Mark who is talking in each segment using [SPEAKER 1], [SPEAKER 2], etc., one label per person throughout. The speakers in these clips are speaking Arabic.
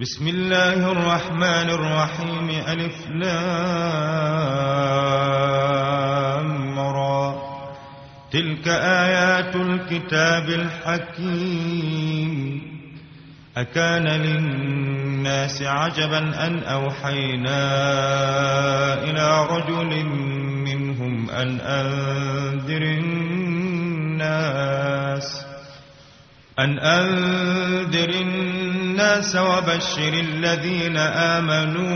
[SPEAKER 1] بسم الله الرحمن الرحيم ألف لام را. تلك آيات الكتاب الحكيم. أكان للناس عجبا أن أوحينا إلى رجل منهم أن أنذر الناس أن أنذر الناس. وبشر الذين آمنوا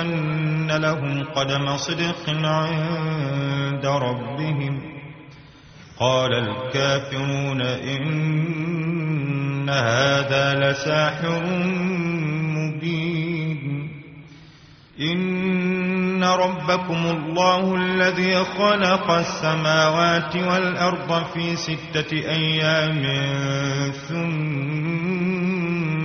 [SPEAKER 1] أن لهم قدم صدق عند ربهم. قال الكافرون إن هذا لساحر مبين. إن ربكم الله الذي خلق السماوات والأرض في ستة أيام ثم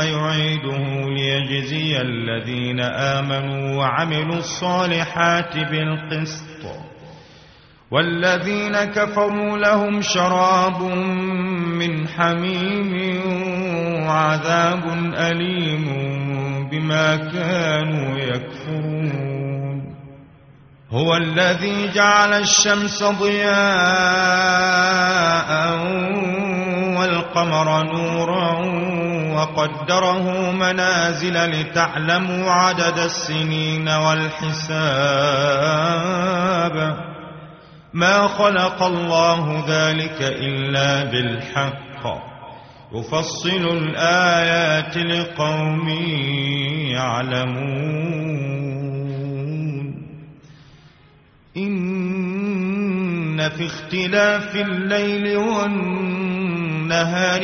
[SPEAKER 1] يعيده ليجزي الذين آمنوا وعملوا الصالحات بالقسط. والذين كفروا لهم شراب من حميم وعذاب أليم بما كانوا يكفرون. هو الذي جعل الشمس ضياء والقمر نورا وقدره منازل لتعلموا عدد السنين والحساب. ما خلق الله ذلك إلا بالحق. يفصل الآيات لقوم يعلمون. إن في اختلاف الليل والنهار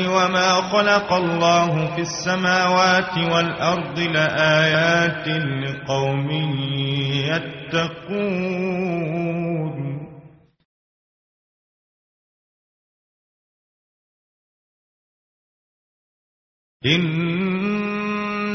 [SPEAKER 1] وما خلق الله في السماوات والأرض لآيات لقوم يتقون. إن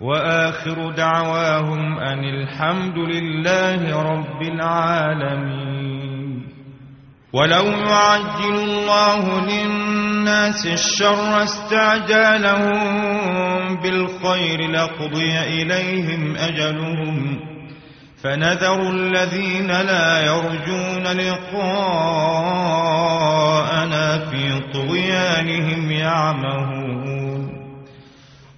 [SPEAKER 1] وآخر دعواهم أن الحمد لله رب العالمين. ولو يعجل الله للناس الشر استعجالهم بالخير لقضي إليهم أجلهم. فنذر الذين لا يرجون لقاءنا في طغيانهم يعمهون.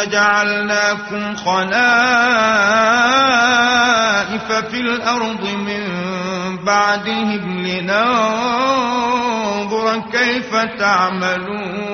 [SPEAKER 1] جعلناكم خلائف في الأرض من بعدهم لننظر كيف تعملون.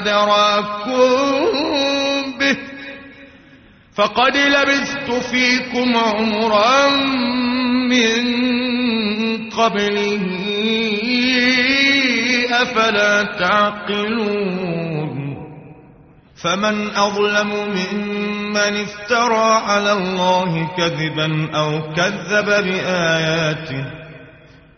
[SPEAKER 1] أدراكم به. فقد لبثت فيكم عمرا من قبله. أفلا تعقلون؟ فمن أظلم ممن افترى على الله كذبا أو كذب بآياته.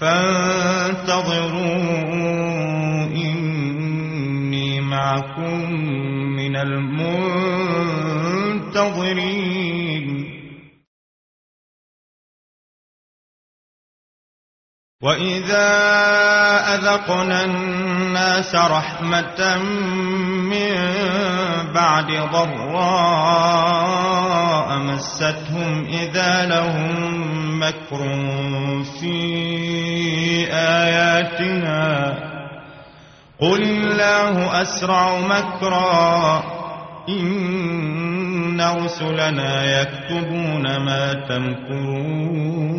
[SPEAKER 1] فانتظروا إني معكم من المنتظرين. وإذا أذقنا الناس رحمة من بعد ضراء مستهم إذا لهم مكر في آياتنا قل الله أسرع مكرا إن رسلنا يكتبون ما تمكرون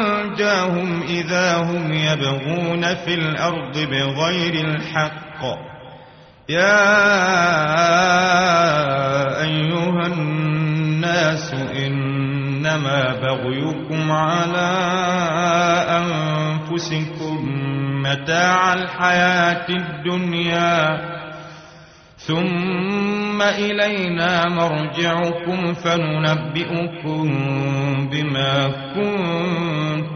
[SPEAKER 1] أنجاهم إذا هم يبغون في الأرض بغير الحق يا أيها الناس إنما بغيكم على أنفسكم متاع الحياة الدنيا ثم إلينا مرجعكم فننبئكم بما كنتم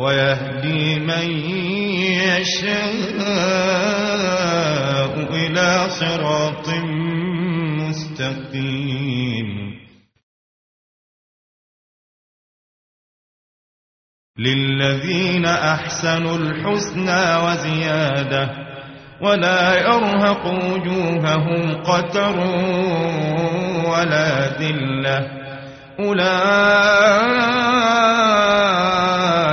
[SPEAKER 1] ويهدي من يشاء إلى صراط مستقيم. للذين أحسنوا الحسنى وزيادة ولا يرهق وجوههم قتر ولا ذلة. أولئك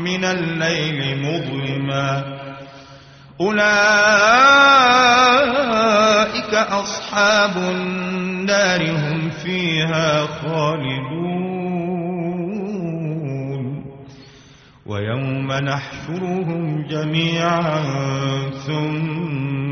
[SPEAKER 1] من الليل مظلما. أولئك أصحاب النار هم فيها خالدون. ويوم نحشرهم جميعا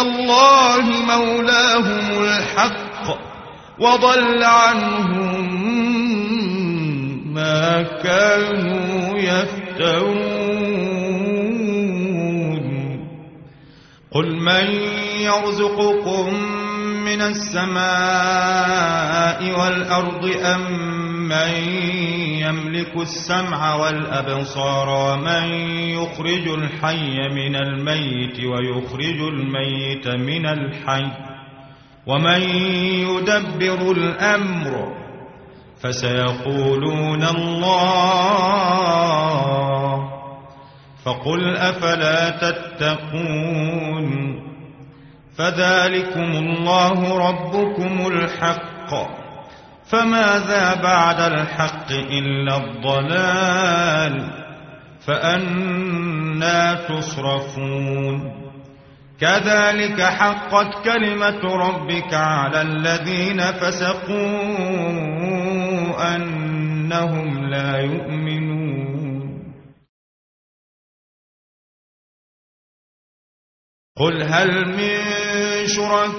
[SPEAKER 1] الله مولاهم الحق وضل عنهم ما كانوا يفترون. قل من يرزقكم من السماء والأرض أم من يملك السمع والأبصار ومن يخرج الحي من الميت ويخرج الميت من الحي ومن يدبر الأمر فسيقولون الله فقل أفلا تتقون فذلكم الله ربكم الحق فماذا بعد الحق إلا الضلال فأنا تصرفون كذلك حقت كلمة ربك على الذين فسقوا أنهم لا يؤمنون. قل هل من شركائكم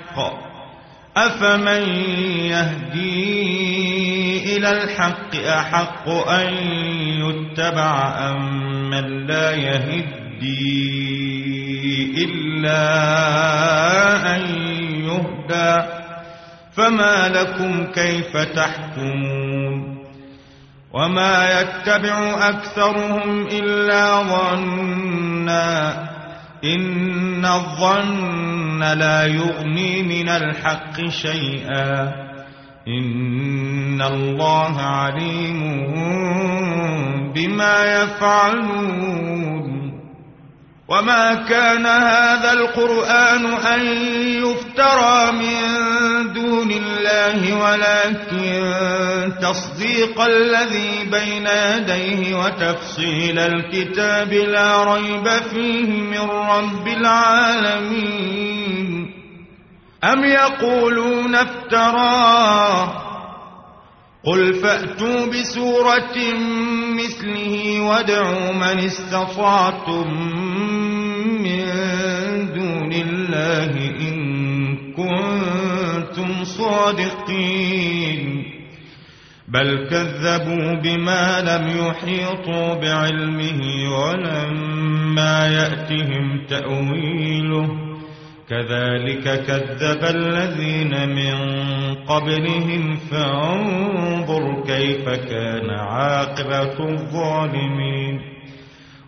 [SPEAKER 1] أفمن يهدي إلى الحق أحق أن يتبع أم من لا يهدي إلا أن يهدى. فما لكم كيف تحكمون؟ وما يتبع أكثرهم إلا ظنا إن الظن لا يغني من الحق شيئا. إن الله عليم بما يفعلون. وما كان هذا القرآن أن يفترى من دون الله ولكن تصديق الذي بين يديه وتفصيل الكتاب لا ريب فيه من رب العالمين أم يقولون افتراه قل فأتوا بسورة مثله وادعوا من استطعتم الله إن كنتم صادقين. بل كذبوا بما لم يحيطوا بعلمه ولما يأتهم تأويله. كذلك كذب الذين من قبلهم فانظر كيف كان عاقبة الظالمين.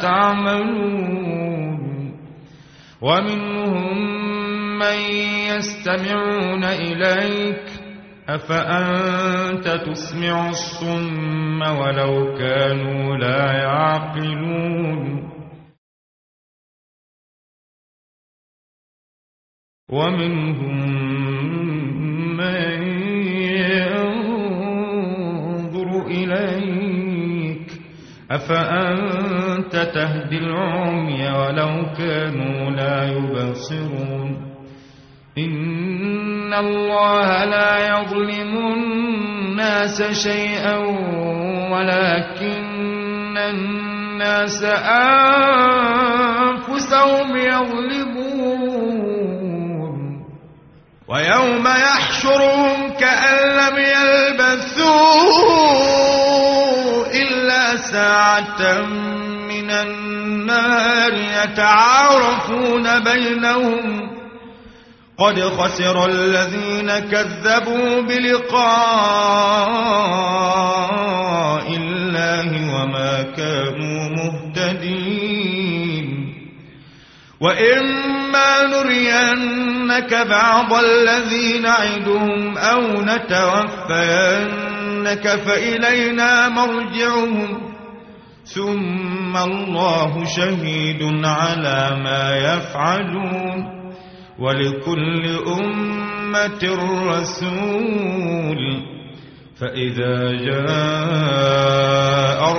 [SPEAKER 1] تعملون ومنهم من يستمعون إليك أفأنت تسمع الصم ولو كانوا لا يعقلون ومنهم أفأنت تهدي العمي ولو كانوا لا يبصرون إن الله لا يظلم الناس شيئا ولكن الناس أنفسهم يظلمون ويوم يحشرهم كأن لم يلبثوا إلا من النار يتعارفون بينهم قد خسر الذين كذبوا بلقاء الله وما كانوا مهتدين. وإما نرينك بعض الذي نعدهم أو نتوفينك فإلينا مرجعهم ثم الله شهيد على ما يفعلون ولكل أمة رسول. فإذا جاء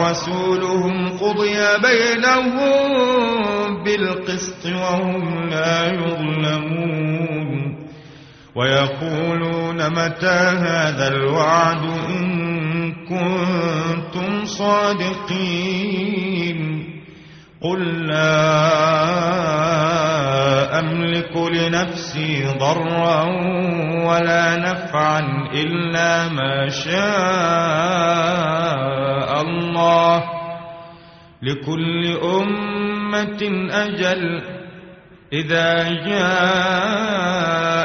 [SPEAKER 1] رسولهم قضي بينهم بالقسط وهم لا يظلمون. ويقولون متى هذا الوعد إن كنتم صادقين قل لا أملك لنفسي ضرا ولا نفعا إلا ما شاء الله لكل أمة أجل إذا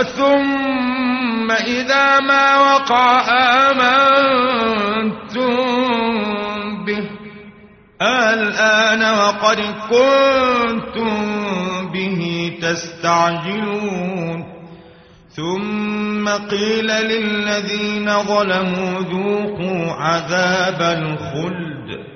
[SPEAKER 1] أثم إذا ما وقع آمنتم به الآن وقد كنتم به تستعجلون ثم قيل للذين ظلموا ذوقوا عذاب الخلد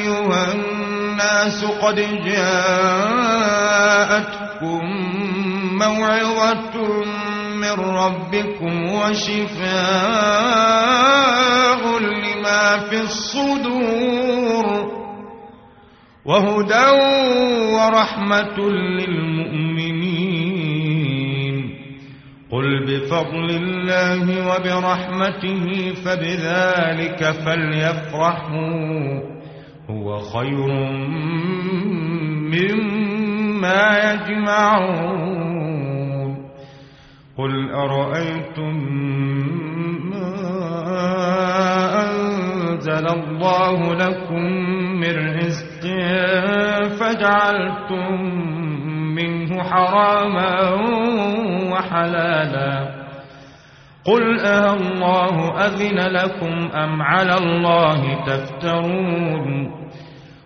[SPEAKER 1] الناس قد جاءتكم موعظة من ربكم وشفاء لما في الصدور وهدى ورحمة للمؤمنين. قل بفضل الله وبرحمته فبذلك فليفرحوا. هو خير مما يجمعون. قل أرأيتم ما أنزل الله لكم من رزق فجعلتم منه حراما وحلالا. قل أه الله أذن لكم أم على الله تفترون؟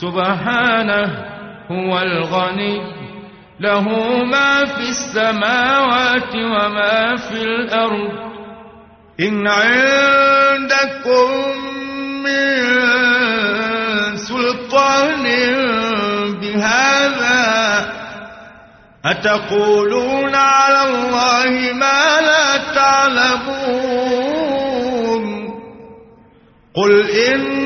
[SPEAKER 1] سبحانه هو الغني. له ما في السماوات وما في الأرض. إن عندكم من سلطان بهذا أتقولون على الله ما لا تعلمون. قل إن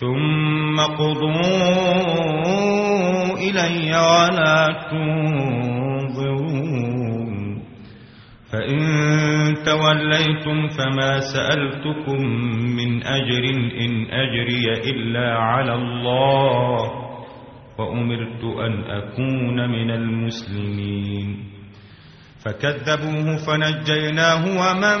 [SPEAKER 1] ثم قضوا إلي ولا تنظرون. فإن توليتم فما سألتكم من أجر إن أجري إلا على الله وأمرت أن أكون من المسلمين. فكذبوه فنجيناه ومن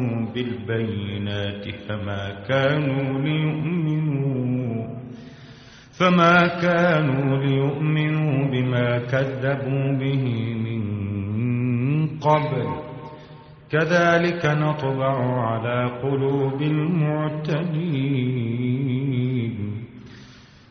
[SPEAKER 1] بالبينات فما كانوا ليؤمنوا فما كانوا ليؤمنوا بما كذبوا به من قبل. كذلك نطبع على قلوب المعتدين.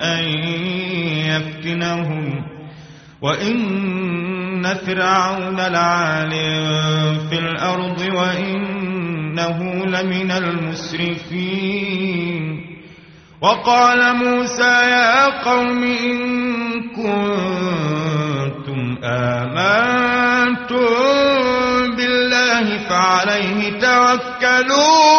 [SPEAKER 1] أن يفتنهم وإن فرعون لعال في الأرض وإنه لمن المسرفين. وقال موسى يا قوم إن كنتم آمنتم بالله فعليه توكلوا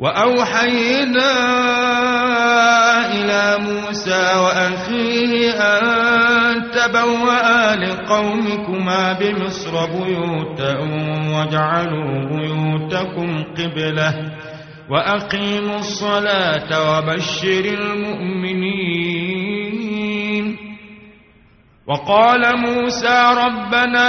[SPEAKER 1] وأوحينا إلى موسى وأخيه أن تبوأ لقومكما بمصر بيوتا واجعلوا بيوتكم قبلة وأقيموا الصلاة وبشر المؤمنين. وقال موسى ربنا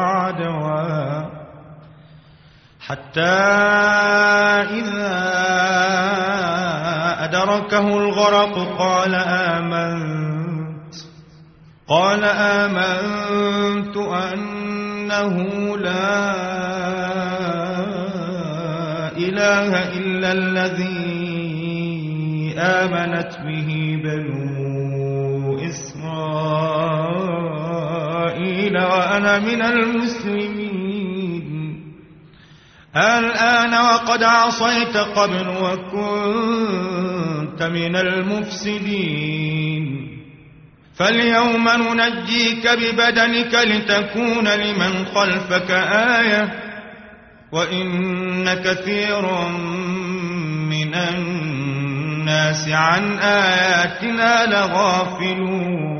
[SPEAKER 1] وعدوا حتى إذا أدركه الغرق قال آمنت. قال آمنت أنه لا إله إلا الذي آمنت به بنو إسرائيل. وأنا من المسلمين. الآن وقد عصيت قبل وكنت كنت من المفسدين. فاليوم ننجيك ببدنك لتكون لمن خلفك آية وإن كثير من الناس عن آياتنا لغافلون.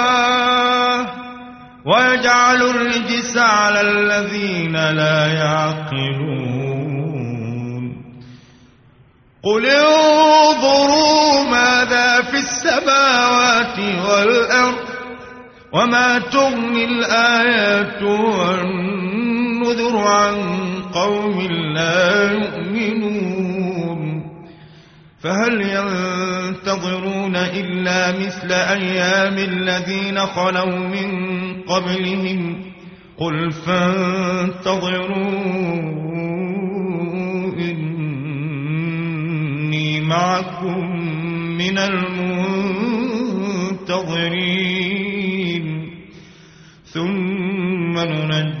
[SPEAKER 1] ويجعل الرجس على الذين لا يعقلون. قل انظروا ماذا في السماوات والأرض وما تغني الآيات والنذر عن قوم لا يؤمنون. فهل ينتظرون إلا مثل أيام الذين خلوا من قبلهم قل فانتظروا إني معكم من المنتظرين. ثم ننجي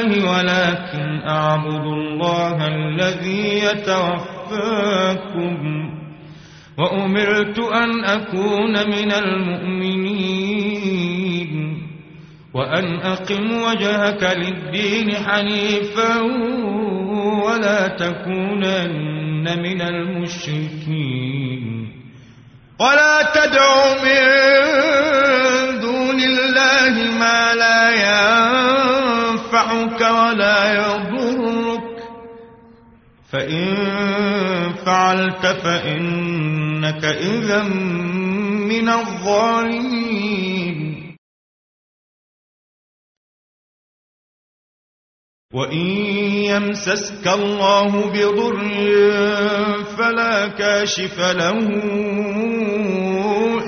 [SPEAKER 1] الله ولكن أعبد الله الذي يتوفاكم. وأمرت أن أكون من المؤمنين. وأن أقم وجهك للدين حنيفا ولا تكونن من المشركين. ولا تدع من دون الله ما لا ينفعك ولا يضرك. فإن فعلت فإنك إذا من الظالمين. وإن يمسسك الله بضر فلا كاشف له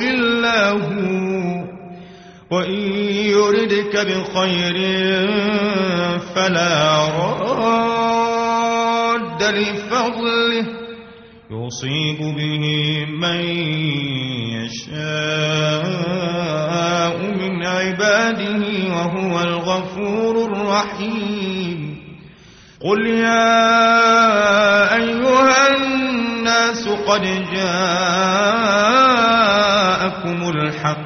[SPEAKER 1] إلا هو. وإن يردك بخير فلا راد لفضله يصيب به من يشاء من عباده وهو الغفور الرحيم. قل يا أيها الناس قد جاءكم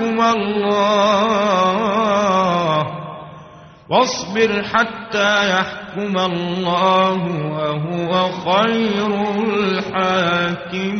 [SPEAKER 1] الله. واصبر حتى يحكم الله وهو خير الحاكمين.